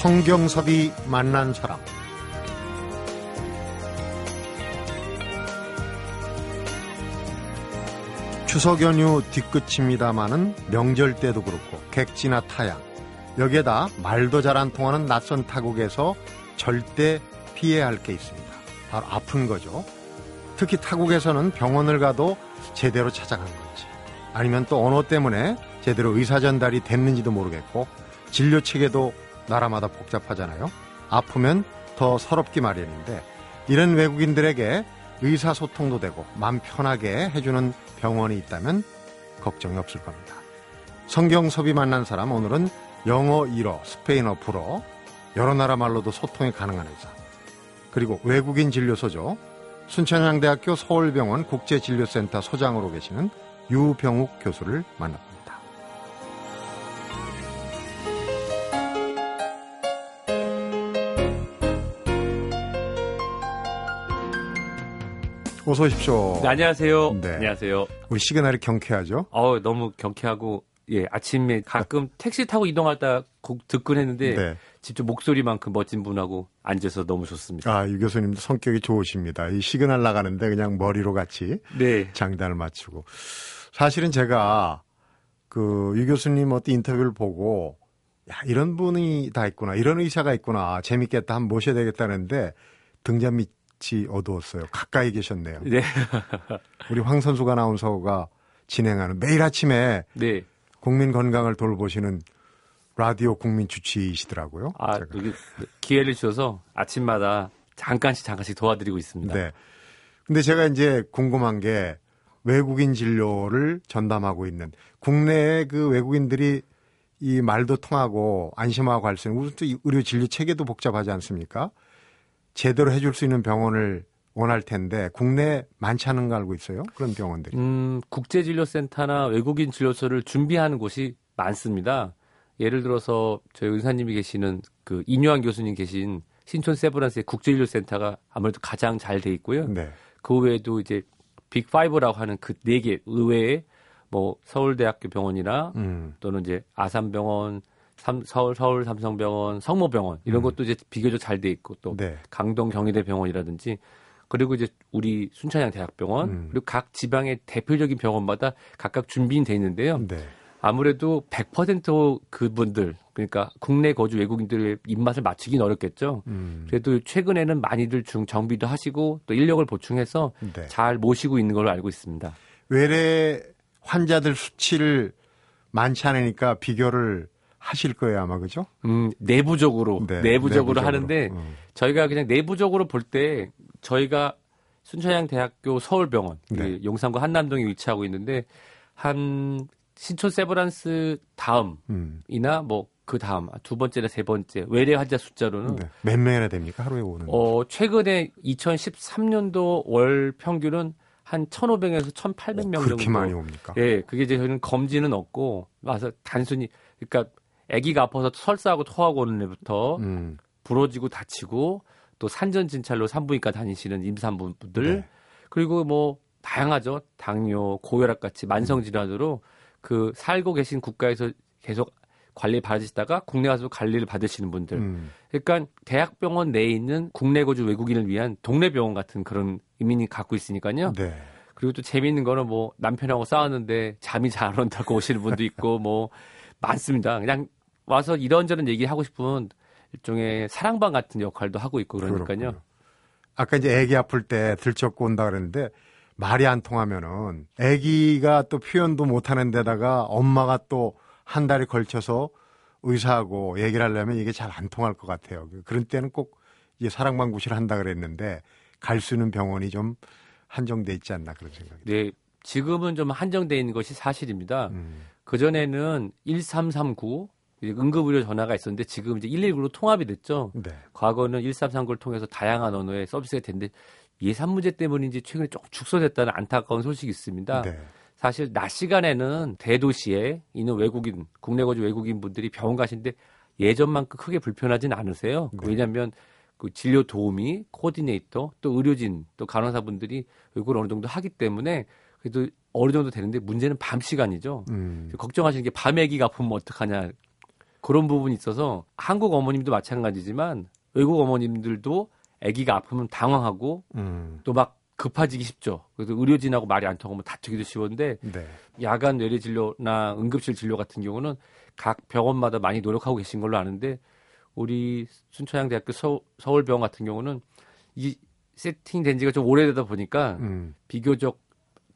성경섭이 만난 사람 추석 연휴 뒤끝입니다마는 명절 때도 그렇고 객지나 타양 여기에다 말도 잘 안 통하는 낯선 타국에서 절대 피해야 할 게 있습니다. 바로 아픈 거죠. 특히 타국에서는 병원을 가도 제대로 찾아간 건지 아니면 또 언어 때문에 제대로 의사 전달이 됐는지도 모르겠고 진료 체계도 나라마다 복잡하잖아요. 아프면 더 서럽기 마련인데 이런 외국인들에게 의사소통도 되고 마음 편하게 해주는 병원이 있다면 걱정이 없을 겁니다. 성경섭이 만난 사람 오늘은 영어 1어, 스페인어 불어 여러 나라 말로도 소통이 가능한 의사 그리고 외국인 진료소죠. 순천향대학교 서울병원 국제진료센터 소장으로 계시는 유병욱 교수를 만납니다. 어서 오십시오. 네, 안녕하세요. 네. 안녕하세요. 우리 시그널이 경쾌하죠? 어 너무 경쾌하고 예 아침에 가끔 택시 타고 이동하다 곡 듣곤 했는데 네. 직접 목소리만큼 멋진 분하고 앉아서 너무 좋습니다. 아, 유 교수님도 성격이 좋으십니다. 이 시그널 나가는데 그냥 머리로 같이 네. 장단을 맞추고. 사실은 제가 그 유 교수님 어떤 인터뷰를 보고 야, 이런 분이 다 있구나. 이런 의사가 있구나. 재밌겠다. 한번 모셔야 되겠다는데 등잔 밑 이 어두웠어요. 가까이 계셨네요. 네. 우리 황 선수가 아나운서가 진행하는 매일 아침에 네. 국민 건강을 돌보시는 라디오 국민 주치이시더라고요. 아, 기회를 주셔서 아침마다 잠깐씩 잠깐씩 도와드리고 있습니다. 네. 근데 제가 이제 궁금한 게 외국인 진료를 전담하고 있는 국내에 그 외국인들이 이 말도 통하고 안심하고 할 수 있는 우선 또이 의료 진료 체계도 복잡하지 않습니까? 제대로 해줄 수 있는 병원을 원할 텐데 국내에 많지 않은 거 알고 있어요? 그런 병원들이. 음, 국제진료센터나 외국인 진료소를 준비하는 곳이 많습니다. 예를 들어서 저희 의사님이 계시는 그 이뇨한 교수님 계신 신촌 세브란스의 국제진료센터가 아무래도 가장 잘 돼 있고요. 네. 그 외에도 이제 Big Five라고 하는 그 네 개 의외에 뭐 서울대학교 병원이나 음. 또는 이제 아산병원, 삼, 서울 서울 삼성병원, 성모병원 이런 음. 것도 이제 비교적 잘 돼 있고 또 네. 강동 경희대 병원이라든지 그리고 이제 우리 순천향 대학병원 음. 그리고 각 지방의 대표적인 병원마다 각각 준비는 돼 있는데요. 네. 아무래도 100% 그분들 그러니까 국내 거주 외국인들의 입맛을 맞추긴 어렵겠죠. 음. 그래도 최근에는 많이들 중 정비도 하시고 또 인력을 보충해서 네. 잘 모시고 있는 걸로 알고 있습니다. 외래 환자들 수치를 많지 않으니까 비교를 하실 거예요, 아마 그죠? 음, 내부적으로 네, 내부적으로 내부적으로. 하는데 음. 저희가 그냥 내부적으로 볼 때 저희가 순천향 대학교 서울병원 네. 그 용산구 한남동에 위치하고 있는데 한 신촌 세브란스 다음이나 음. 뭐그 다음 두 번째나 세 번째 외래 환자 숫자로는 네. 몇 명이나 됩니까? 하루에 오는? 어 최근에 2013년도 월 평균은 한 1,500에서 1,800명 정도. 그렇게 많이 옵니까? 예, 그게 이제 저희는 검진은 없고 와서 단순히 그러니까 아기가 아파서 설사하고 토하고 오는 애부터 음. 부러지고 다치고 또 산전 진찰로 산부인과 다니시는 임산부분들 네. 그리고 뭐 다양하죠 당뇨 고혈압 같이 만성 질환으로 그 살고 계신 국가에서 계속 관리 받으시다가 국내 와서 관리를 받으시는 분들 음. 그러니까 대학병원 내에 있는 국내 거주 외국인을 위한 동네 병원 같은 그런 의미를 갖고 있으니까요. 네. 그리고 또 재미있는 거는 뭐 남편하고 싸웠는데 잠이 잘 안 온다고 오시는 분도 있고 뭐 많습니다. 그냥 와서 이런저런 얘기하고 싶은 일종의 사랑방 같은 역할도 하고 있고 그러니까요. 그렇군요. 아까 이제 아기 아플 때 들쩍고 온다 그랬는데 말이 안 통하면은 아기가 또 표현도 못 하는 데다가 엄마가 또 한 달에 걸쳐서 의사하고 얘기를 하려면 이게 잘 안 통할 것 같아요. 그런 때는 꼭 이제 사랑방 구실을 한다 그랬는데 갈수 있는 병원이 좀 한정돼 있지 않나 그런 생각이 네, 지금은 좀 한정돼 있는 것이 사실입니다. 음. 그 전에는 1339 응급의료 전화가 있었는데 지금 이제 119로 통합이 됐죠. 네. 과거는 1339를 통해서 다양한 언어의 서비스가 됐는데 예산 문제 때문인지 최근에 조금 축소됐다는 안타까운 소식이 있습니다. 네. 사실 낮 시간에는 대도시에 있는 외국인, 국내 거주 외국인 분들이 병원 가시는데 예전만큼 크게 불편하진 않으세요. 네. 왜냐하면 그 진료 도우미, 코디네이터, 또 의료진, 또 간호사분들이 외국을 어느 정도 하기 때문에 그래도 어느 정도 되는데 문제는 밤 시간이죠. 음. 걱정하시는 게밤 애기가 아프면 어떡하냐 그런 부분이 있어서 한국 어머님도 마찬가지지만 외국 어머님들도 아기가 아프면 당황하고 음. 또막 급해지기 쉽죠. 그래서 의료진하고 말이 안 통하면 다투기도 쉬운데 네. 야간 뇌리 진료나 응급실 진료 같은 경우는 각 병원마다 많이 노력하고 계신 걸로 아는데 우리 순천향대학교 서, 울병원 같은 경우는 이 세팅된 지가 좀 오래되다 보니까 음. 비교적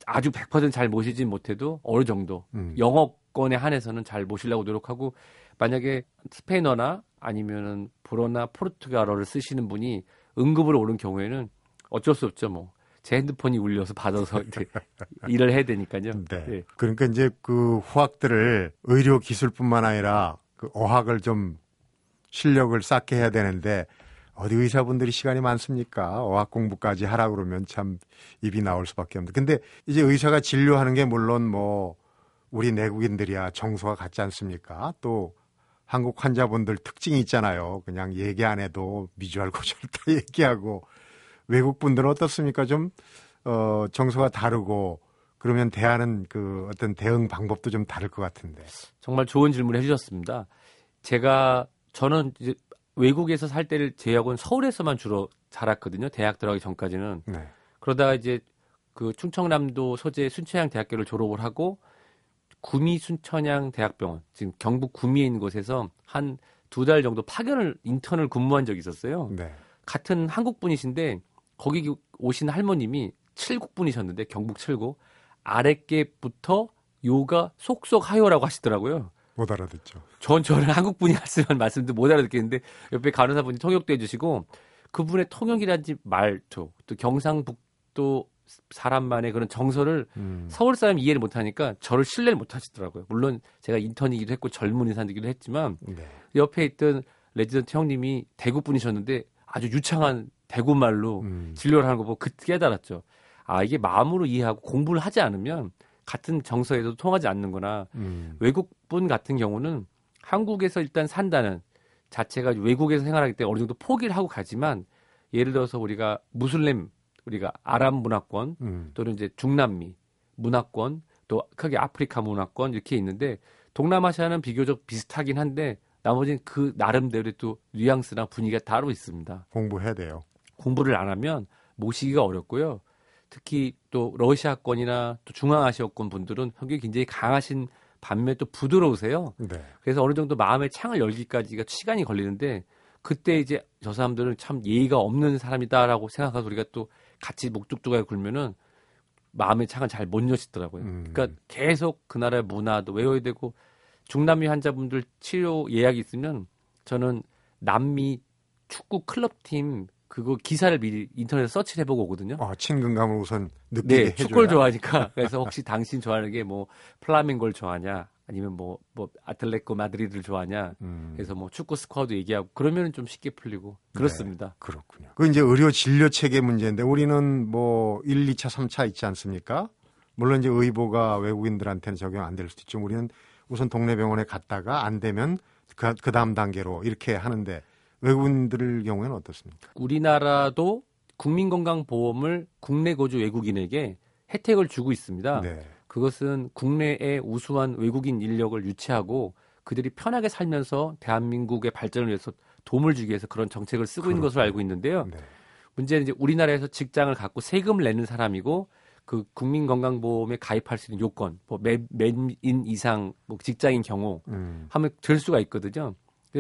아주 100%잘 모시진 못해도 어느 정도 음. 영어권에 한해서는 잘 모시려고 노력하고 만약에 스페인어나 아니면은 불어나 포르투갈어를 쓰시는 분이 응급으로 오는 경우에는 어쩔 수 없죠 뭐. 제 핸드폰이 울려서 받아서 일을 해야 되니까요. 네. 네. 그러니까 이제 그 후학들을 의료 기술뿐만 아니라 그 어학을 좀 실력을 쌓게 해야 되는데 어디 의사분들이 시간이 많습니까? 어학 공부까지 하라 그러면 참 입이 나올 수밖에 없는데. 근데 이제 의사가 진료하는 게 물론 뭐 우리 내국인들이야 정서가 같지 않습니까? 또 한국 환자분들 특징이 있잖아요. 그냥 얘기 안 해도 미주알 고절 다 얘기하고 외국 분들은 어떻습니까? 좀 어, 정서가 다르고 그러면 대하는 그 어떤 대응 방법도 좀 다를 것 같은데. 정말 좋은 질문 을 해주셨습니다. 제가 저는 이제 외국에서 살 때를 제외하고는 서울에서만 주로 자랐거든요. 대학 들어가기 전까지는. 네. 그러다가 이제 그 충청남도 소재 순천향 대학교를 졸업을 하고 구미 순천향 대학병원 지금 경북 구미에 있는 곳에서 한 두 달 정도 파견을 인턴을 근무한 적이 있었어요. 네. 같은 한국 분이신데 거기 오신 할머님이 칠국 분이셨는데 경북 칠국 아랫께부터 요가 속속 하요라고 하시더라고요. 못 알아듣죠. 전 저는 한국 분이 하시는 말씀도 못 알아듣겠는데 옆에 간호사분이 통역도 해주시고 그분의 통역이라든지 말투 또 경상북도 사람만의 그런 정서를 음. 서울 사람이 이해를 못하니까 저를 신뢰를 못하시더라고요. 물론 제가 인턴이기도 했고 젊은 인사이기도 했지만 네. 옆에 있던 레지던트 형님이 대구 분이셨는데 아주 유창한 대구 말로 음. 진료를 하는 거 보고 그때 깨달았죠. 아 이게 마음으로 이해하고 공부를 하지 않으면 같은 정서에도 통하지 않는구나. 음. 외국 분 같은 경우는 한국에서 일단 산다는 자체가 외국에서 생활하기 때문에 어느 정도 포기를 하고 가지만 예를 들어서 우리가 무슬림 우리가 아랍 문화권 음. 또는 이제 중남미 문화권 또 크게 아프리카 문화권 이렇게 있는데 동남아시아는 비교적 비슷하긴 한데 나머지는 그 나름대로의 또 뉘앙스나 분위기가 따로 있습니다. 공부해야 돼요. 공부를 안 하면 모시기가 어렵고요. 특히 또 러시아권이나 또 중앙아시아권 분들은 성격이 굉장히 강하신 반면에 또 부드러우세요. 네. 그래서 어느 정도 마음의 창을 열기까지가 시간이 걸리는데 그때 이제 저 사람들은 참 예의가 없는 사람이다라고 생각하고 우리가 또 같이 목적조각에 굴면은 마음의 창을 잘 못 여시더라고요. 음. 그러니까 계속 그 나라의 문화도 외워야 되고 중남미 환자분들 치료 예약이 있으면 저는 남미 축구 클럽팀 그거 기사를 미리 인터넷에 서치를 해보고 오거든요. 아, 친근감을 우선 느끼게 네, 해줘야. 축구를 좋아하니까. 그래서 혹시 당신 좋아하는 게 뭐 플라멩고를 좋아하냐, 아니면 뭐 뭐 아틀레티코 마드리드를 좋아하냐. 음. 그래서 뭐 축구 squad 얘기하고 그러면은 좀 쉽게 풀리고 그렇습니다. 그렇군요. 그 이제 의료 진료 체계 문제인데 우리는 뭐 1, 2차, 3차 있지 않습니까? 물론 이제 의보가 외국인들한테는 적용 안 될 수도 있죠. 우리는 우선 동네 병원에 갔다가 안 되면 그, 그 다음 단계로 이렇게 하는데 외국인들 경우에는 어떻습니까? 우리나라도 국민건강보험을 국내 거주 외국인에게 혜택을 주고 있습니다. 네. 그것은 국내에 우수한 외국인 인력을 유치하고 그들이 편하게 살면서 대한민국의 발전을 위해서 도움을 주기 위해서 그런 정책을 쓰고 있는 것으로 알고 있는데요. 네. 문제는 이제 우리나라에서 직장을 갖고 세금을 내는 사람이고 그 국민건강보험에 가입할 수 있는 요건, 뭐 매, 매인 이상 뭐 직장인 경우 음. 하면 될 수가 있거든요.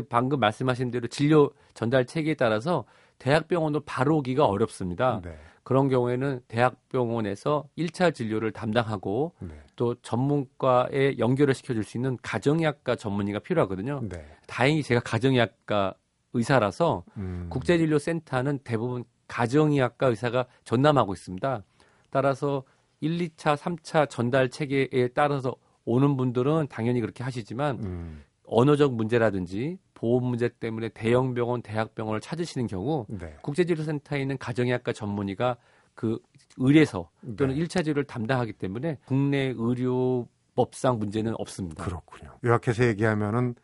방금 말씀하신 대로 진료 전달 체계에 따라서 대학병원으로 바로 오기가 어렵습니다. 네. 그런 경우에는 대학병원에서 1차 진료를 담당하고 네. 또 전문과에 연결을 시켜줄 수 있는 가정의학과 전문의가 필요하거든요. 네. 다행히 제가 가정의학과 의사라서 음. 국제진료센터는 대부분 가정의학과 의사가 전담하고 있습니다. 따라서 1, 2차, 3차 전달 체계에 따라서 오는 분들은 당연히 그렇게 하시지만 음. 언어적 문제라든지 보험 문제 때문에 대형 병원, 대학 병원을 찾으시는 경우 네. 국제진료센터에 있는 가정의학과 전문의가 그 의뢰서 또는 네. 일 1차 진료를 담당하기 때문에 국내 의료법상 문제는 없습니다. 그렇군요. 요약해서 얘기하면은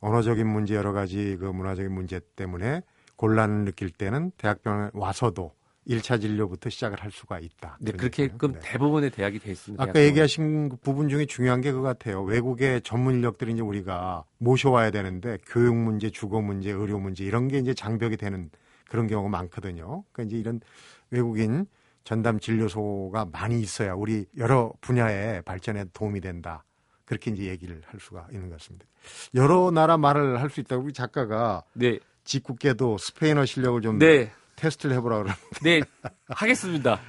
언어적인 문제 여러 가지 그 문화적인 문제 때문에 곤란을 느낄 때는 대학병원에 와서도 1차 진료부터 시작을 할 수가 있다. 네, 그렇게끔 네. 대부분의 대학이 돼 있습니다. 아까 얘기하신 그 부분 중에 중요한 게 그거 같아요. 외국의 전문 인력들이 이제 우리가 모셔와야 되는데 교육 문제, 주거 문제, 의료 문제 이런 게 이제 장벽이 되는 그런 경우가 많거든요. 그러니까 이제 이런 외국인 전담 진료소가 많이 있어야 우리 여러 분야의 발전에 도움이 된다. 그렇게 이제 얘기를 할 수가 있는 것 같습니다. 여러 나라 말을 할 수 있다고 우리 작가가 네. 직국계도 스페인어 실력을 좀 네. 테스트를 해보라 그러는데. 네, 하겠습니다.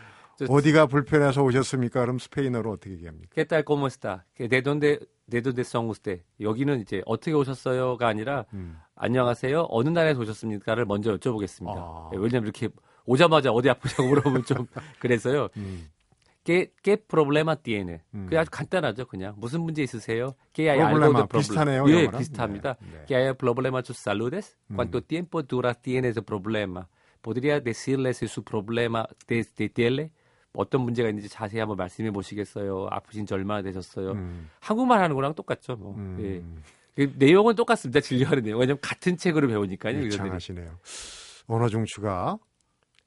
어디가 불편해서 오셨습니까? 그럼 스페인어로 어떻게 얘기합니까? ¿Qué tal cómo está? ¿De dónde de dónde son usted? 여기는 이제 어떻게 오셨어요가 아니라 음. 안녕하세요. 어느 나라에서 오셨습니까를 먼저 여쭤보겠습니다. 아. 네, 왜냐면 이렇게 오자마자 어디 아프냐고 물어보면 좀 그래서요. 음. ¿Qué, qué problema tiene? 음. 그냥 아주 간단하죠, 그냥. 무슨 문제 있으세요? ¿Qué hay algo de 비슷하네요. 예, 영어랑? 비슷합니다. 네, 네. ¿Qué hay problema sus saludes? ¿Cuánto tiempo dura tiene ese problema? ¿Podría decirle si su problema desde tele? 어떤 문제가 있는지 자세히 한번 말씀해 보시겠어요? 아프신 지 얼마나 되셨어요? 음. 한국말 하는 거랑 똑같죠, 뭐. 음. 예. 그 내용은 똑같습니다. 진료하는 내용. 왜냐면 같은 책으로 배우니까요. 네, 장하시네요. 언어 중추가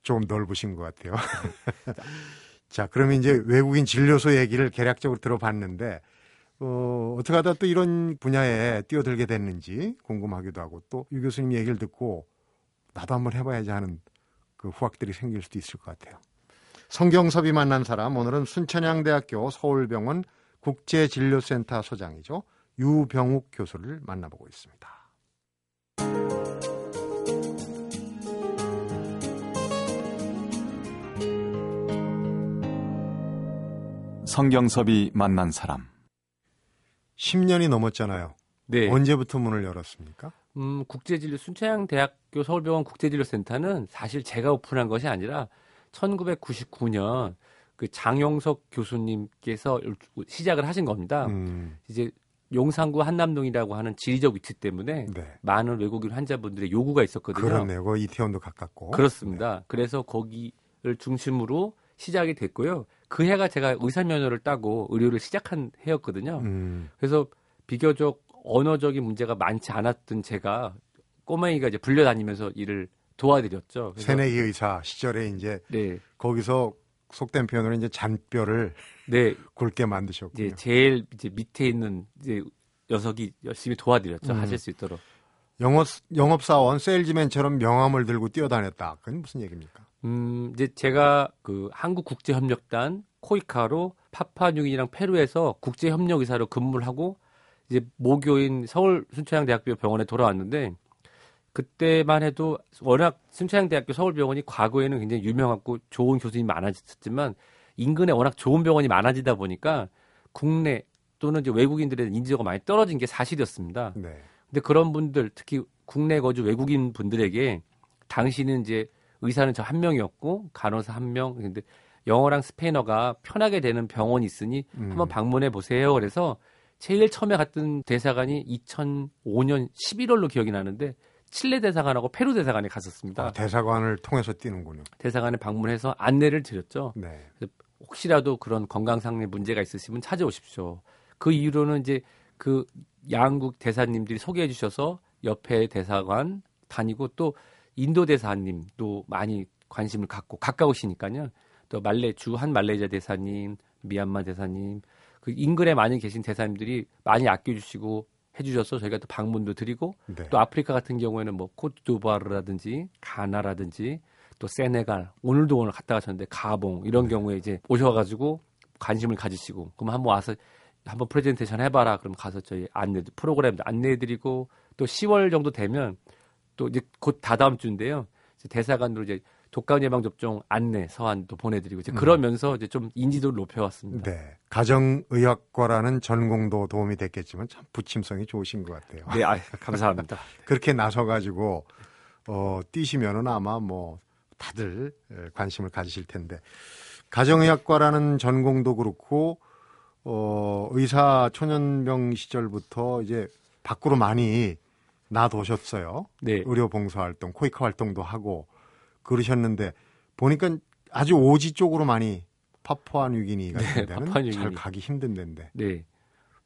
조금 넓으신 것 같아요. 자, 그러면 이제 외국인 진료소 얘기를 개략적으로 들어봤는데, 어, 어떻게 하다 또 이런 분야에 뛰어들게 됐는지 궁금하기도 하고, 또 유 교수님 얘기를 듣고, 나도 한번 해봐야지 하는 그 후학들이 생길 수도 있을 것 같아요. 성경섭이 만난 사람, 오늘은 순천향대학교 서울병원 국제진료센터 소장이죠. 유병욱 교수를 만나보고 있습니다. 성경섭이 만난 사람. 10년이 넘었잖아요. 네. 언제부터 문을 열었습니까? 음, 국제진료 순천향대학교 서울병원 국제진료센터는 사실 제가 오픈한 것이 아니라 1999년 그 장영석 교수님께서 시작을 하신 겁니다. 음. 이제 용산구 한남동이라고 하는 지리적 위치 때문에 네. 많은 외국인 환자분들의 요구가 있었거든요. 그렇네요. 그 이태원도 가깝고. 그렇습니다. 네. 그래서 거기를 중심으로 시작이 됐고요. 그 해가 제가 의사 면허를 따고 의료를 시작한 해였거든요. 음. 그래서 비교적 언어적인 문제가 많지 않았던 제가 꼬맹이가 이제 불려다니면서 일을 도와드렸죠. 새내기 의사 시절에 이제 네. 거기서 속된 표현으로 이제 잔뼈를 네. 굵게 만드셨고요. 이제 제일 이제 밑에 있는 이제 녀석이 열심히 도와드렸죠. 음. 하실 수 있도록. 영업 영업 사원 세일즈맨처럼 명함을 들고 뛰어다녔다. 그건 무슨 얘기입니까? 음, 이제 제가 그 한국 국제 협력단 코이카로 파파뉴기니랑 페루에서 국제 협력 의사로 근무를 하고 이제 모교인 서울 순천향대학교 병원에 돌아왔는데 그때만 해도 워낙 순천향대학교 서울병원이 과거에는 굉장히 유명하고 좋은 교수님이 많아졌지만 인근에 워낙 좋은 병원이 많아지다 보니까 국내 또는 이제 외국인들의 인지도가 많이 떨어진 게 사실이었습니다. 네. 근데 그런 분들 특히 국내 거주 외국인 분들에게 당시는 이제 의사는 저 한 명이었고 간호사 한 명. 근데 영어랑 스페인어가 편하게 되는 병원이 있으니 음. 한번 방문해 보세요. 그래서 제일 처음에 갔던 대사관이 2005년 11월로 기억이 나는데 칠레 대사관하고 페루 대사관에 갔었습니다. 아, 대사관을 통해서 뛰는군요. 대사관에 방문해서 안내를 드렸죠. 네. 혹시라도 그런 건강상의 문제가 있으시면 찾아오십시오. 그 이후로는 이제 그 양국 대사님들이 소개해 주셔서 옆에 대사관 다니고 또 인도 대사님도 많이 관심을 갖고 가까우시니까요. 또 말레 주한 말레이자 대사님, 미얀마 대사님, 그 인근에 많이 계신 대사님들이 많이 아껴주시고 해주셔서 저희가 또 방문도 드리고 네. 또 아프리카 같은 경우에는 뭐 코트디부아르라든지 가나라든지 또 세네갈 오늘도 오늘 갔다 가셨는데 가봉 이런 네. 경우에 이제 오셔가지고 관심을 가지시고 그럼 한번 와서 한번 프레젠테이션 해봐라 그럼 가서 저희 안내 프로그램도 안내해드리고 또 10월 정도 되면 또 이제 곧 다다음 주인데요. 대사관으로 이제 독감 예방 접종 안내 서한도 보내드리고 이제 음. 그러면서 이제 좀 인지도를 높여왔습니다. 네, 가정의학과라는 전공도 도움이 됐겠지만 참 부침성이 좋으신 것 같아요. 네, 아, 감사합니다. 그렇게 나서가지고 어, 뛰시면은 아마 뭐 다들 관심을 가지실 텐데 가정의학과라는 전공도 그렇고 어, 의사 초년병 시절부터 이제 밖으로 많이 나도셨어요. 네. 의료 봉사 활동, 코이카 활동도 하고 그러셨는데 보니까 아주 오지 쪽으로 많이 파푸아뉴기니 같은 네, 데는 파푸아뉴기니. 잘 가기 힘든 데인데. 네.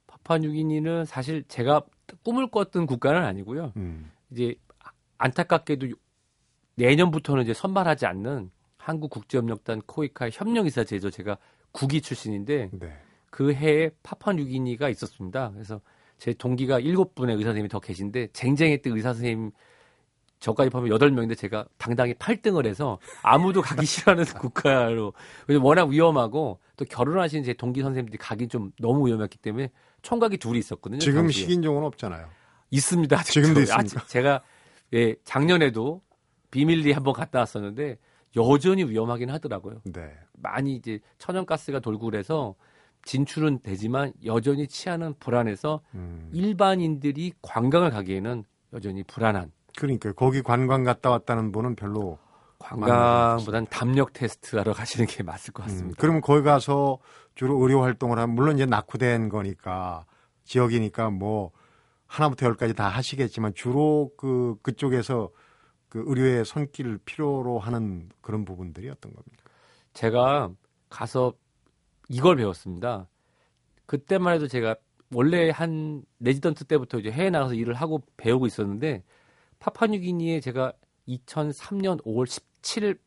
파푸아뉴기니는 사실 제가 꿈을 꿨던 국가는 아니고요. 음. 이제 안타깝게도 내년부터는 이제 선발하지 않는 한국 국제협력단 코이카 협력이사 제조 제가 국기 출신인데 네. 그 해에 파파뉴기니가 있었습니다. 그래서 제 동기가 일곱 분의 의사 선생님이 더 계신데 쟁쟁했던 의사 선생님 저까지 포함해 여덟 명인데 제가 당당히 8등을 해서 아무도 가기 싫어하는 국가로 워낙 위험하고 또 결혼하신 제 동기 선생님들이 가기 좀 너무 위험했기 때문에 총각이 둘이 있었거든요. 지금 당시에. 식인종은 없잖아요. 있습니다. 아직도. 지금도 있습니까? 아직 제가 예, 작년에도 비밀리 한번 갔다 왔었는데 여전히 위험하긴 하더라고요. 네. 많이 이제 천연가스가 돌고 그래서 진출은 되지만 여전히 치안은 불안해서 음. 일반인들이 관광을 가기에는 여전히 불안한 그러니까 거기 관광 갔다 왔다는 분은 별로 관광보다는 담력 테스트 하러 가시는 게 맞을 것 음, 같습니다. 그러면 거기 가서 주로 의료 활동을 하면 물론 이제 낙후된 거니까 지역이니까 뭐 하나부터 열까지 다 하시겠지만 주로 그 그쪽에서 그 의료의 손길을 필요로 하는 그런 부분들이 어떤 겁니까? 제가 가서 이걸 배웠습니다. 그때만 해도 제가 원래 한 레지던트 때부터 이제 해외 나가서 일을 하고 배우고 있었는데 파푸아뉴기니에 제가 2003년 5월 17일,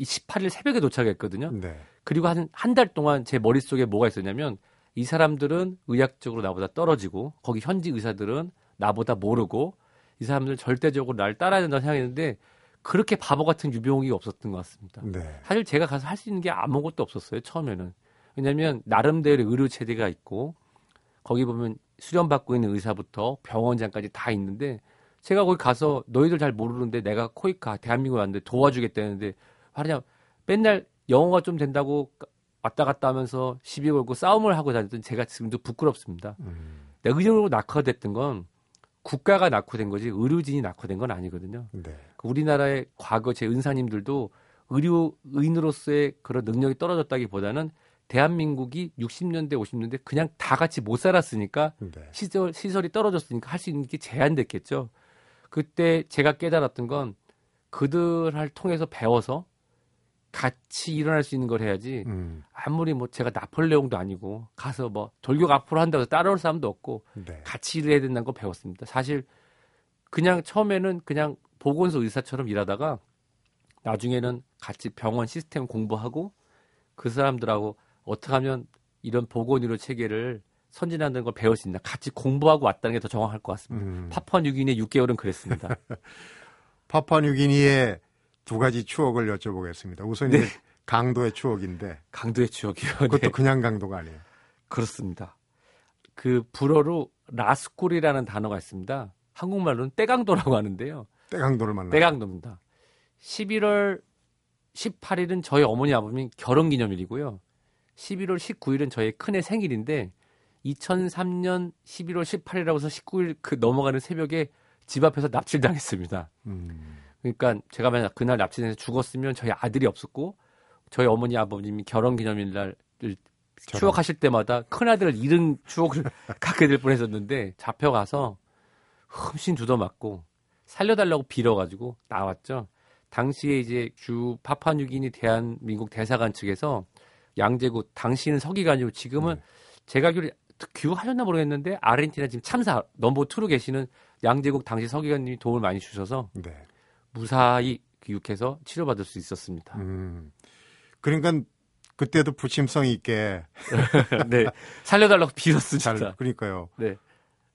18일 새벽에 도착했거든요. 네. 그리고 한 한 달 동안 제 머릿속에 뭐가 있었냐면 이 사람들은 의학적으로 나보다 떨어지고 거기 현지 의사들은 나보다 모르고 이 사람들은 절대적으로 날 따라야 된다고 생각했는데 그렇게 바보 같은 유병이 없었던 것 같습니다. 네. 사실 제가 가서 할 수 있는 게 아무것도 없었어요 처음에는 왜냐하면 나름대로 의료 체계가 있고 거기 보면 수련 받고 있는 의사부터 병원장까지 다 있는데 제가 거기 가서 너희들 잘 모르는데 내가 코이카 대한민국에 왔는데 도와주겠다는데 하냐 맨날 영어가 좀 된다고 왔다 갔다 하면서 시비 걸고 싸움을 하고 다녔던 제가 지금도 부끄럽습니다. 음, 내가 의정으로 낙후됐던 건 국가가 낙후된 거지 의료진이 낙후된 건 아니거든요. 네. 그 우리나라의 과거 제 은사님들도 의료인으로서의 그런 능력이 떨어졌다기보다는 대한민국이 60년대, 50년대 그냥 다 같이 못 살았으니까 네. 시설, 시설이 떨어졌으니까 할 수 있는 게 제한됐겠죠. 그때 제가 깨달았던 건 그들을 통해서 배워서 같이 일어날 수 있는 걸 해야지 음, 아무리 뭐 제가 나폴레옹도 아니고 가서 뭐 돌격 앞으로 한다고 해서 따라올 사람도 없고 네. 같이 일을 해야 된다는 걸 배웠습니다. 사실 그냥 처음에는 그냥 보건소 의사처럼 일하다가 나중에는 같이 병원 시스템 공부하고 그 사람들하고 어떻게 하면 이런 보건의료 체계를 선진하는 걸 배울 수 있나 같이 공부하고 왔다는 게 더 정확할 것 같습니다. 음, 파푸아뉴기니의 6개월은 그랬습니다. 파파뉴기니의 두 가지 추억을 여쭤보겠습니다. 우선 네. 강도의 추억인데 강도의 추억이요. 그것도 네, 그냥 강도가 아니에요. 그렇습니다. 그 불어로 라스콜이라는 단어가 있습니다. 한국말로는 때강도라고 하는데요. 때강도를 만나. 때강도입니다. 11월 18일은 저희 어머니 아버님 결혼 기념일이고요. 11월 19일은 저희 큰애 생일인데 2003년 11월 18일이라고 해서 19일 그 넘어가는 새벽에 집 앞에서 납치를 당했습니다. 음, 그러니까 제가 만약 그날 납치돼서 죽었으면 저희 아들이 없었고 저희 어머니 아버님이 결혼 기념일 날을 추억하실 때마다 큰 아들을 잃은 추억을 갖게 될 뻔했었는데 잡혀가서 흠씬 두더맞고 살려달라고 빌어가지고 나왔죠. 당시에 이제 주 파파뉴기니 대한민국 대사관 측에서 양재구 당시는 서기관이고 지금은 네. 제가 알기로 교육하셨나 모르겠는데 아르헨티나 지금 참사 넘버 2로 계시는 양재국 당시 서기관님이 도움을 많이 주셔서 네. 무사히 교육해서 치료받을 수 있었습니다. 음. 그러니까 그때도 부침성 있게 네, 살려달라고 빌었습니다. 잘 그러니까요. 네,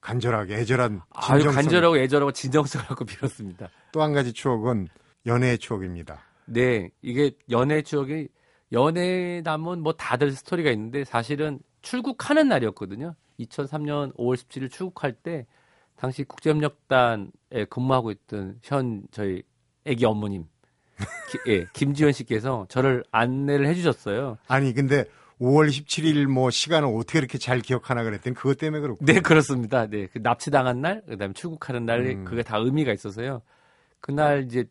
간절하게 애절한 아유. 간절하고 애절하고 진정성을 갖고 빌었습니다. 또 한 가지 추억은 연애의 추억입니다. 네, 이게 연애 추억이 연애 남은 뭐 다들 스토리가 있는데 사실은 출국하는 날이었거든요. 2003년 5월 17일 출국할 때 당시 국제협력단에 근무하고 있던 현 저희 애기 어머님 기, 예, 김지현 씨께서 저를 안내를 해주셨어요. 아니 근데 5월 17일 뭐 시간을 어떻게 이렇게 잘 기억하나 그랬더니 그것 때문에 그렇고. 네, 그렇습니다. 네, 그 납치당한 날, 그다음에 출국하는 날, 음. 그게 다 의미가 있어서요. 그날 이제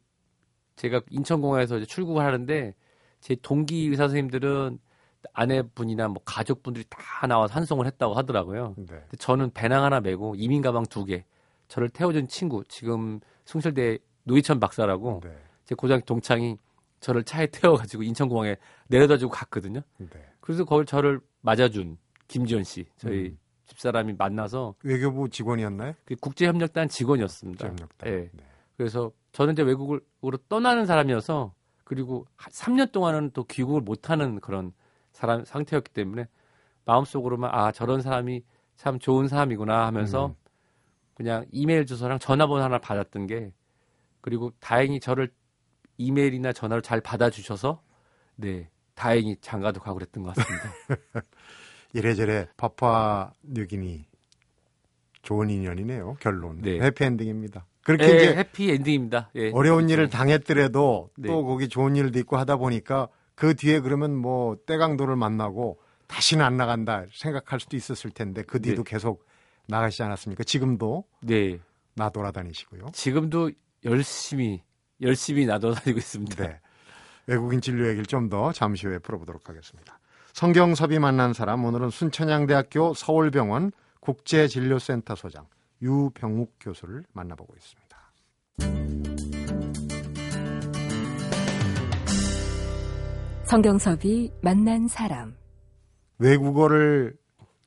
제가 인천공항에서 이제 출국을 하는데 제 동기 의사 선생님들은 아내분이나 뭐 가족분들이 다 나와서 환송을 했다고 하더라고요. 네. 근데 저는 배낭 하나 메고 이민 가방 두 개, 저를 태워준 친구, 지금 숭실대 노희천 박사라고 네. 제 고등학교 동창이 저를 차에 태워가지고 인천공항에 내려다주고 갔거든요. 네. 그래서 거기 저를 맞아준 김지현 씨, 저희 음. 집사람이 만나서 외교부 직원이었나요? 그 국제협력단 직원이었습니다. 국제협력단. 예. 네. 그래서 저는 이제 외국으로 떠나는 사람이어서 그리고 3년 동안은 또 귀국을 못하는 그런 사람 상태였기 때문에 마음속으로만 아 저런 사람이 참 좋은 사람이구나 하면서 음. 그냥 이메일 주소랑 전화번호 하나 받았던 게 그리고 다행히 저를 이메일이나 전화로 잘 받아주셔서 네 다행히 장가도 가고 그랬던 것 같습니다. 이래저래 파파 뉴기니 좋은 인연이네요. 결론 네. 해피엔딩입니다. 그렇게 네, 이제 해피 엔딩입니다. 예. 어려운 일을 당했더라도 네. 또 거기 좋은 일도 있고 하다 보니까 그 뒤에 그러면 뭐 때강도를 만나고 다시는 안 나간다 생각할 수도 있었을 텐데 그 뒤도 네. 계속 나가시지 않았습니까? 지금도 네. 나 돌아다니시고요. 지금도 열심히 열심히 나 돌아다니고 있습니다. 네. 외국인 진료 얘기를 좀 더 잠시 후에 풀어보도록 하겠습니다. 성경섭이 만난 사람 오늘은 순천향대학교 서울병원 국제진료센터 소장 유병욱 교수를 만나보고 있습니다. 성경섭이 만난 사람 외국어를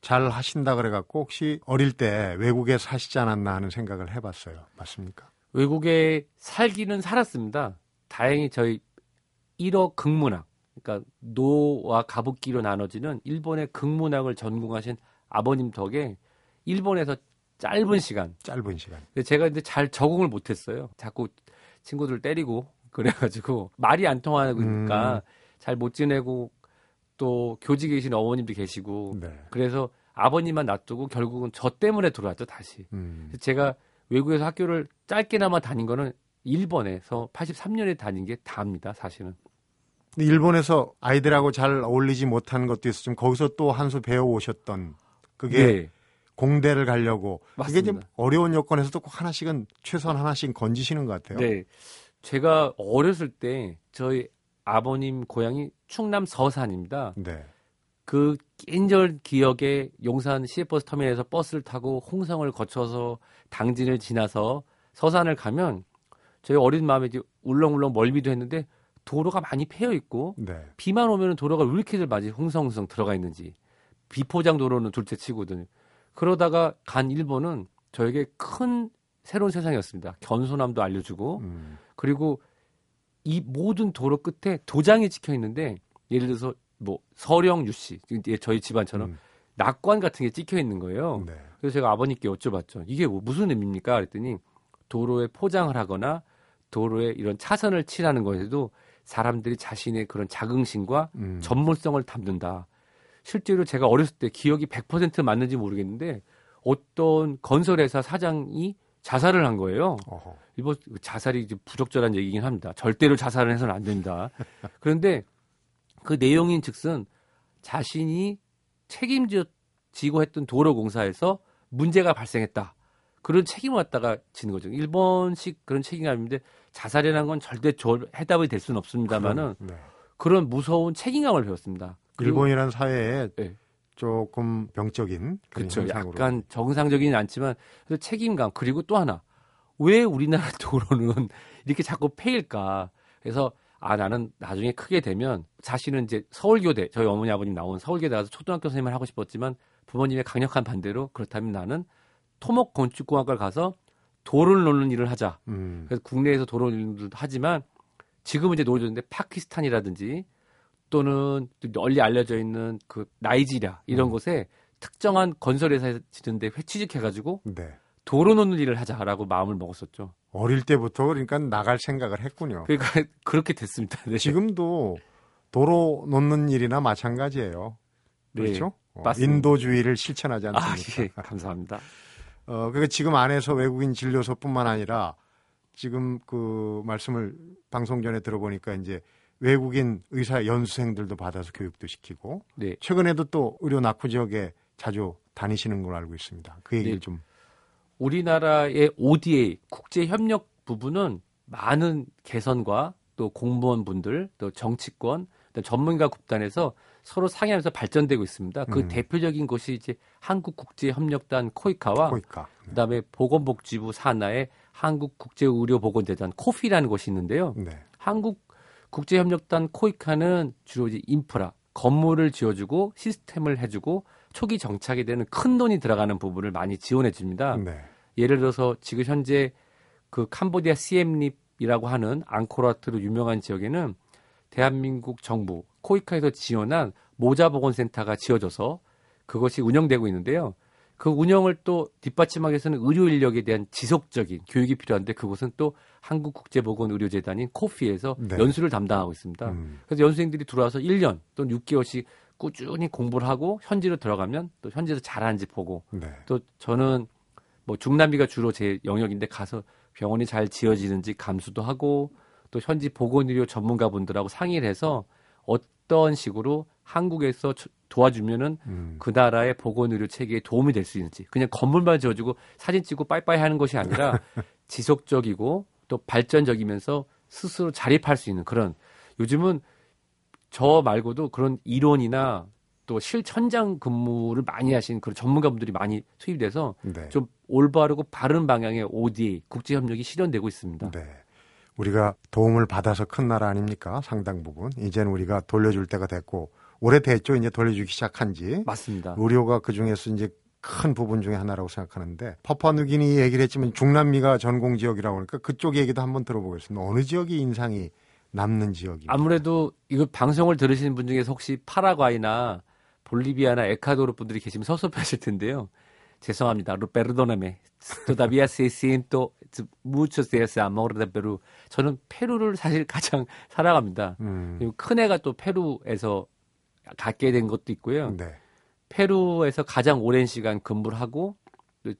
잘 하신다 그래갖고 혹시 어릴 때 외국에 사시지 않았나 하는 생각을 해봤어요. 맞습니까? 외국에 살기는 살았습니다. 다행히 저희 1억 극문학, 그러니까 노와 가부끼로 나눠지는 일본의 극문학을 전공하신 아버님 덕에 일본에서 짧은 시간, 짧은 시간. 제가 이제 잘 적응을 못했어요. 자꾸 친구들 때리고 그래가지고 말이 안 통하니까 음. 잘못 지내고 또 교직에 계신 어머님도 계시고 네. 그래서 아버님만 놔두고 결국은 저 때문에 들어왔죠 다시. 음. 제가 외국에서 학교를 짧게나마 다닌 거는 일본에서 83년에 다닌 게 다입니다 사실은. 일본에서 아이들하고 잘 어울리지 못한 것도 있어 좀 거기서 또 한 수 배워 오셨던 그게 네. 공대를 가려고 맞습니다. 이게 좀 어려운 여건에서도 꼭 하나씩은 최소한 하나씩 건지시는 것 같아요. 네. 제가 어렸을 때 저희 아버님 고향이 충남 서산입니다. 네. 그 인절 기억에 용산 시외버스 터미널에서 버스를 타고 홍성을 거쳐서 당진을 지나서 서산을 가면 저희 어린 마음에 이제 울렁울렁 멀미도 했는데 도로가 많이 패여 있고 네. 비만 오면 도로가 왜 이렇게들 많이 홍성홍성 들어가 있는지 비포장 도로는 둘째 치거든요. 그러다가 간 일본은 저에게 큰 새로운 세상이었습니다. 견소남도 알려주고 음. 그리고 이 모든 도로 끝에 도장이 찍혀 있는데 예를 들어서 뭐 서령 유씨 저희 집안처럼 음. 낙관 같은 게 찍혀 있는 거예요. 네. 그래서 제가 아버님께 여쭤봤죠. 이게 뭐 무슨 의미입니까? 그랬더니 도로에 포장을 하거나 도로에 이런 차선을 칠하는 것에도 사람들이 자신의 그런 자긍심과 음. 전문성을 담는다. 실제로 제가 어렸을 때 기억이 100% 맞는지 모르겠는데 어떤 건설회사 사장이 자살을 한 거예요. 어허. 일본 자살이 이제 부적절한 얘기긴 합니다. 절대로 자살을 해서는 안 된다. 그런데 그 내용인 즉슨 자신이 책임지고 했던 도로공사에서 문제가 발생했다. 그런 책임을 갖다가 지는 거죠. 일본식 그런 책임감인데 자살이라는 건 절대 해답이 될 수는 없습니다만은 네. 그런 무서운 책임감을 배웠습니다. 일본이라는 사회에 네. 조금 병적인 그렇죠. 약간 정상적이진 않지만 그래서 책임감 그리고 또 하나 왜 우리나라 도로는 이렇게 자꾸 패일까? 그래서 아 나는 나중에 크게 되면 자신은 이제 서울교대 저희 어머니 아버님 나온 서울교대 가서 초등학교 선생님을 하고 싶었지만 부모님의 강력한 반대로 그렇다면 나는 토목 건축공학과를 가서 도로를 놓는 일을 하자. 음. 그래서 국내에서 도로 일도 하지만 지금은 이제 노려졌는데 파키스탄이라든지 또는 널리 알려져 있는 그 나이지리아 이런 음. 곳에 특정한 건설회사에 지는데 회취직해가지고 네. 도로 놓는 일을 하자라고 마음을 먹었었죠. 어릴 때부터 그러니까 나갈 생각을 했군요. 그러니까 그렇게 됐습니다. 네. 지금도 도로 놓는 일이나 마찬가지예요. 네, 그렇죠? 네, 어, 인도주의를 실천하지 않습니까? 아, 예, 감사합니다. 어, 그러니까 지금 안에서 외국인 진료소뿐만 아니라 지금 그 말씀을 방송 전에 들어보니까 이제 외국인 의사 연수생들도 받아서 교육도 시키고 네. 최근에도 또 의료 낙후 지역에 자주 다니시는 걸로 알고 있습니다. 그 얘기를 네. 좀 우리나라의 ODA 국제 협력 부분은 많은 개선과 또 공무원분들 또 정치권 또 전문가 국단에서 서로 상의하면서 발전되고 있습니다. 그 음. 대표적인 곳이 이제 한국국제협력단 코이카와 코이카. 네. 그다음에 보건복지부 산하의 한국국제의료보건재단 코피라는 곳이 있는데요. 네. 한국 국제협력단 코이카는 주로 이제 인프라 건물을 지어주고 시스템을 해주고 초기 정착이 되는 큰 돈이 들어가는 부분을 많이 지원해 줍니다. 네. 예를 들어서 지금 현재 그 캄보디아 시엠립이라고 하는 앙코르와트로 유명한 지역에는 대한민국 정부 코이카에서 지원한 모자보건센터가 지어져서 그것이 운영되고 있는데요. 그 운영을 또 뒷받침하기 위해서는 의료 인력에 대한 지속적인 교육이 필요한데 그곳은 또 한국국제보건의료재단인 코피에서 네. 연수를 담당하고 있습니다. 음. 그래서 연수생들이 들어와서 1년 또는 6개월씩 꾸준히 공부를 하고 현지로 들어가면 또 현지에서 잘하는지 보고 네. 또 저는 뭐 중남미가 주로 제 영역인데 가서 병원이 잘 지어지는지 감수도 하고 또 현지 보건의료 전문가분들하고 상의를 해서 어떤 식으로 한국에서 도와주면은 음. 그 나라의 보건의료 체계에 도움이 될 수 있는지 그냥 건물만 지어주고 사진 찍고 빠이빠이 하는 것이 아니라 지속적이고 또 발전적이면서 스스로 자립할 수 있는 그런 요즘은 저 말고도 그런 이론이나 또 실천장 근무를 많이 하신 그런 전문가분들이 많이 투입돼서 네. 좀 올바르고 바른 방향의 ODA 국제 협력이 실현되고 있습니다. 네. 우리가 도움을 받아서 큰 나라 아닙니까? 상당 부분. 이제는 우리가 돌려줄 때가 됐고 오래됐죠. 이제 돌려주기 시작한 지. 맞습니다. 의료가 그 중에서 이제 큰 부분 중에 하나라고 생각하는데 퍼파누기니 얘기를 했지만 중남미가 전공 지역이라고 하니까 그쪽 얘기도 한번 들어보겠습니다. 어느 지역이 인상이 남는 지역이 아무래도 이거 방송을 들으시는 분 중에서 혹시 파라과이나 볼리비아나 에콰도르 분들이 계시면 섭섭하실 텐데요. 죄송합니다. todavía se siento muchos días amor de Perú. 저는 페루를 사실 가장 사랑합니다. 음. 큰 애가 또 페루에서 갖게 된 것도 있고요. 네. 페루에서 가장 오랜 시간 근무를 하고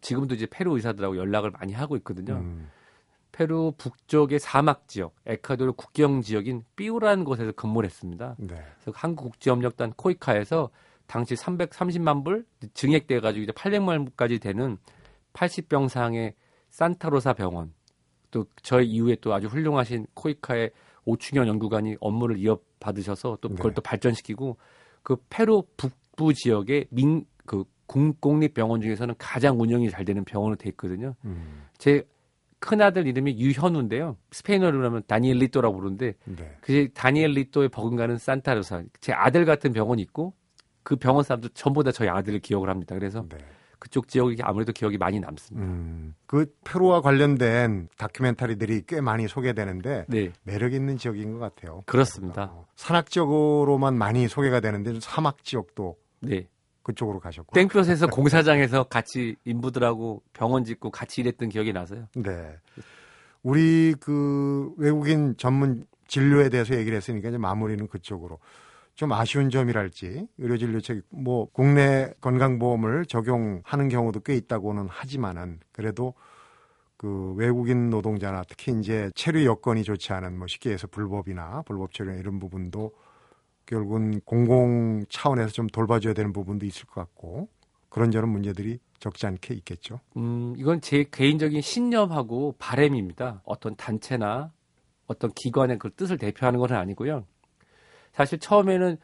지금도 이제 페루 의사들하고 연락을 많이 하고 있거든요. 음. 페루 북쪽의 사막 지역, 에콰도르 국경 지역인 삐우라는 곳에서 근무를 했습니다. 네. 그래서 한국 국제협력단 코이카에서 당시 330만 불 증액돼 가지고 이제 800만 불까지 되는 80병상의 산타로사 병원 또 저희 이후에 또 아주 훌륭하신 코이카의 오충현 연구관이 업무를 이어받으셔서 또 그걸 네. 또 발전시키고 그 페루 북부 지역의 민 그 공립병원 중에서는 가장 운영이 잘 되는 병원으로 돼 있거든요. 음. 제 큰아들 이름이 유현우인데요. 스페인어로 하면 다니엘 리또라고 부르는데 네. 그 다니엘 리또의 버금가는 산타로사. 제 아들 같은 병원이 있고 그 병원 사람들 전부 다 저희 아들을 기억을 합니다. 그래서 네. 그쪽 지역이 아무래도 기억이 많이 남습니다. 음, 그 페루와 관련된 다큐멘터리들이 꽤 많이 소개되는데 네. 매력 있는 지역인 것 같아요. 그렇습니다. 어, 산악 지역으로만 많이 소개가 되는데 사막 지역도 네. 그쪽으로 가셨고 땡볕에서 공사장에서 같이 인부들하고 병원 짓고 같이 일했던 기억이 나서요. 네. 우리 그 외국인 전문 진료에 대해서 얘기를 했으니까 이제 마무리는 그쪽으로. 좀 아쉬운 점이랄지 의료진료책 뭐 국내 건강보험을 적용하는 경우도 꽤 있다고는 하지만은 그래도 그 외국인 노동자나 특히 이제 체류 여건이 좋지 않은 뭐 쉽게 해서 불법이나 불법 체류 이런 부분도 결국은 공공 차원에서 좀 돌봐줘야 되는 부분도 있을 것 같고 그런 저런 문제들이 적지 않게 있겠죠. 음, 이건 제 개인적인 신념하고 바램입니다. 어떤 단체나 어떤 기관의 그 뜻을 대표하는 것은 아니고요. 사실 처음에는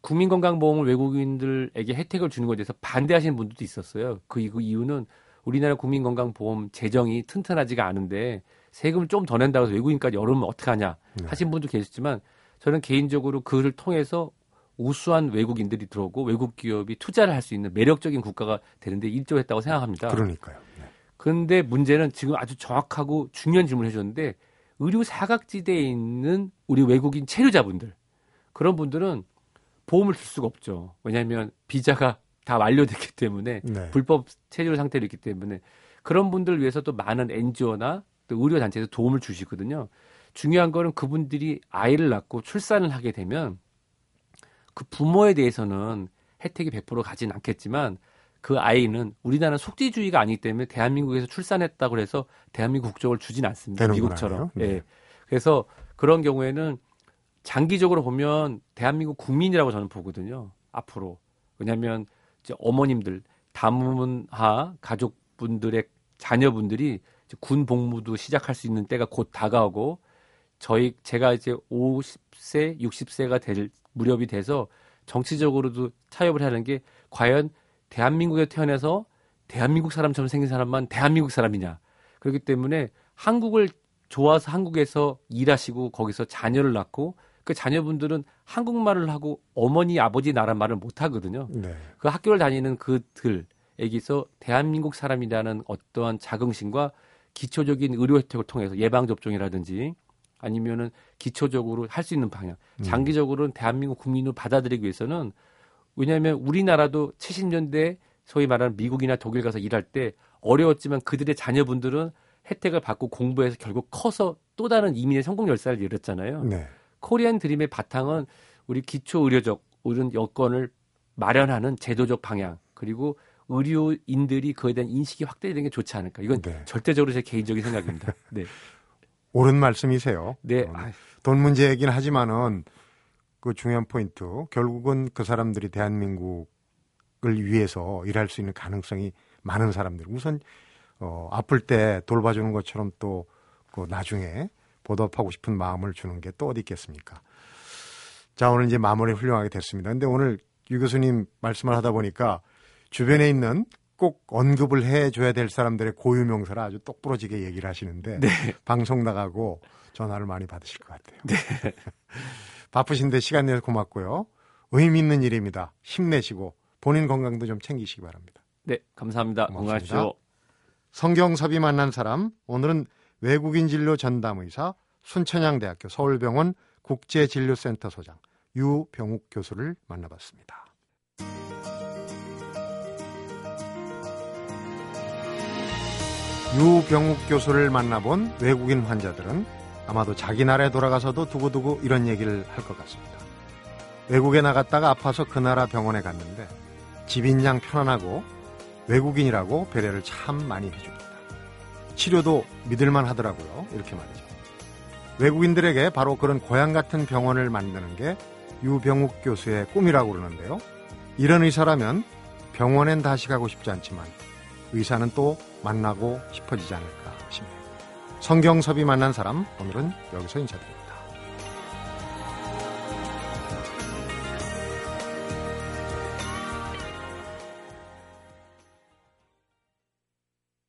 국민건강보험을 외국인들에게 혜택을 주는 것에 대해서 반대하시는 분들도 있었어요. 그, 이유는 우리나라 국민건강보험 재정이 튼튼하지가 않은데 세금을 좀 더 낸다고 해서 외국인까지 열으면 어떡하냐 네. 하신 분도 계셨지만 저는 개인적으로 그를 통해서 우수한 외국인들이 들어오고 외국 기업이 투자를 할 수 있는 매력적인 국가가 되는데 일조했다고 생각합니다. 그러니까요. 네. 그런데 문제는 지금 아주 정확하고 중요한 질문을 해줬는데 의료 사각지대에 있는 우리 외국인 체류자분들 그런 분들은 보험을 줄 수가 없죠. 왜냐하면 비자가 다 완료됐기 때문에 네. 불법 체류 상태로 있기 때문에 그런 분들 을 위해서 또 많은 NGO나 또 의료 단체에서 도움을 주시거든요. 중요한 거는 그분들이 아이를 낳고 출산을 하게 되면 그 부모에 대해서는 혜택이 100% 가진 않겠지만 그 아이는 우리나라는 속지주의가 아니기 때문에 대한민국에서 출산했다고 해서 대한민국 국적을 주진 않습니다. 미국처럼. 네. 예. 그래서 그런 경우에는 장기적으로 보면 대한민국 국민이라고 저는 보거든요. 앞으로. 왜냐하면 어머님들, 다문화 가족분들의 자녀분들이 군 복무도 시작할 수 있는 때가 곧 다가오고 저희 제가 이제 50세, 60세가 될 무렵이 돼서 정치적으로도 타협을 하는 게 과연 대한민국에 태어나서 대한민국 사람처럼 생긴 사람만 대한민국 사람이냐. 그렇기 때문에 한국을 좋아서 한국에서 일하시고 거기서 자녀를 낳고 그 자녀분들은 한국말을 하고 어머니 아버지 나라 말을 못 하거든요. 네. 그 학교를 다니는 그들에게서 대한민국 사람이라는 어떠한 자긍심과 기초적인 의료 혜택을 통해서 예방 접종이라든지 아니면은 기초적으로 할 수 있는 방향, 장기적으로는 대한민국 국민을 받아들이기 위해서는 왜냐하면 우리나라도 70년대 소위 말하는 미국이나 독일 가서 일할 때 어려웠지만 그들의 자녀분들은 혜택을 받고 공부해서 결국 커서 또 다른 이민의 성공 열사를 이뤘잖아요. 네. 코리안 드림의 바탕은 우리 기초 의료적 이런 여건을 마련하는 제도적 방향 그리고 의료인들이 그에 대한 인식이 확대되는 게 좋지 않을까. 이건 네. 절대적으로 제 개인적인 생각입니다. 네. 옳은 말씀이세요. 네. 어, 아, 돈 문제이긴 하지만은 그 중요한 포인트 결국은 그 사람들이 대한민국을 위해서 일할 수 있는 가능성이 많은 사람들 우선 어, 아플 때 돌봐주는 것처럼 또그 나중에 보답하고 싶은 마음을 주는 게 또 어디 있겠습니까? 자 오늘 이제 마무리 훌륭하게 됐습니다. 근데 오늘 유 교수님 말씀을 하다 보니까 주변에 있는 꼭 언급을 해줘야 될 사람들의 고유 명사를 아주 똑부러지게 얘기를 하시는데 네. 방송 나가고 전화를 많이 받으실 것 같아요. 바쁘신데 시간 내서 고맙고요. 의미 있는 일입니다. 힘내시고 본인 건강도 좀 챙기시기 바랍니다. 네, 감사합니다. 고맙습니다. 건강하십시오. 성경섭이 만난 사람 오늘은 외국인 진료 전담 의사 순천향대학교 서울병원 국제진료센터 소장 유병욱 교수를 만나봤습니다. 유병욱 교수를 만나본 외국인 환자들은 아마도 자기 나라에 돌아가서도 두고두고 이런 얘기를 할 것 같습니다. 외국에 나갔다가 아파서 그 나라 병원에 갔는데 집인 양 편안하고 외국인이라고 배려를 참 많이 해줍니다. 치료도 믿을만 하더라고요. 이렇게 말이죠. 외국인들에게 바로 그런 고향 같은 병원을 만드는 게 유병욱 교수의 꿈이라고 그러는데요. 이런 의사라면 병원엔 다시 가고 싶지 않지만 의사는 또 만나고 싶어지지 않을까 싶네요. 성경섭이 만난 사람 오늘은 여기서 인사드립니다.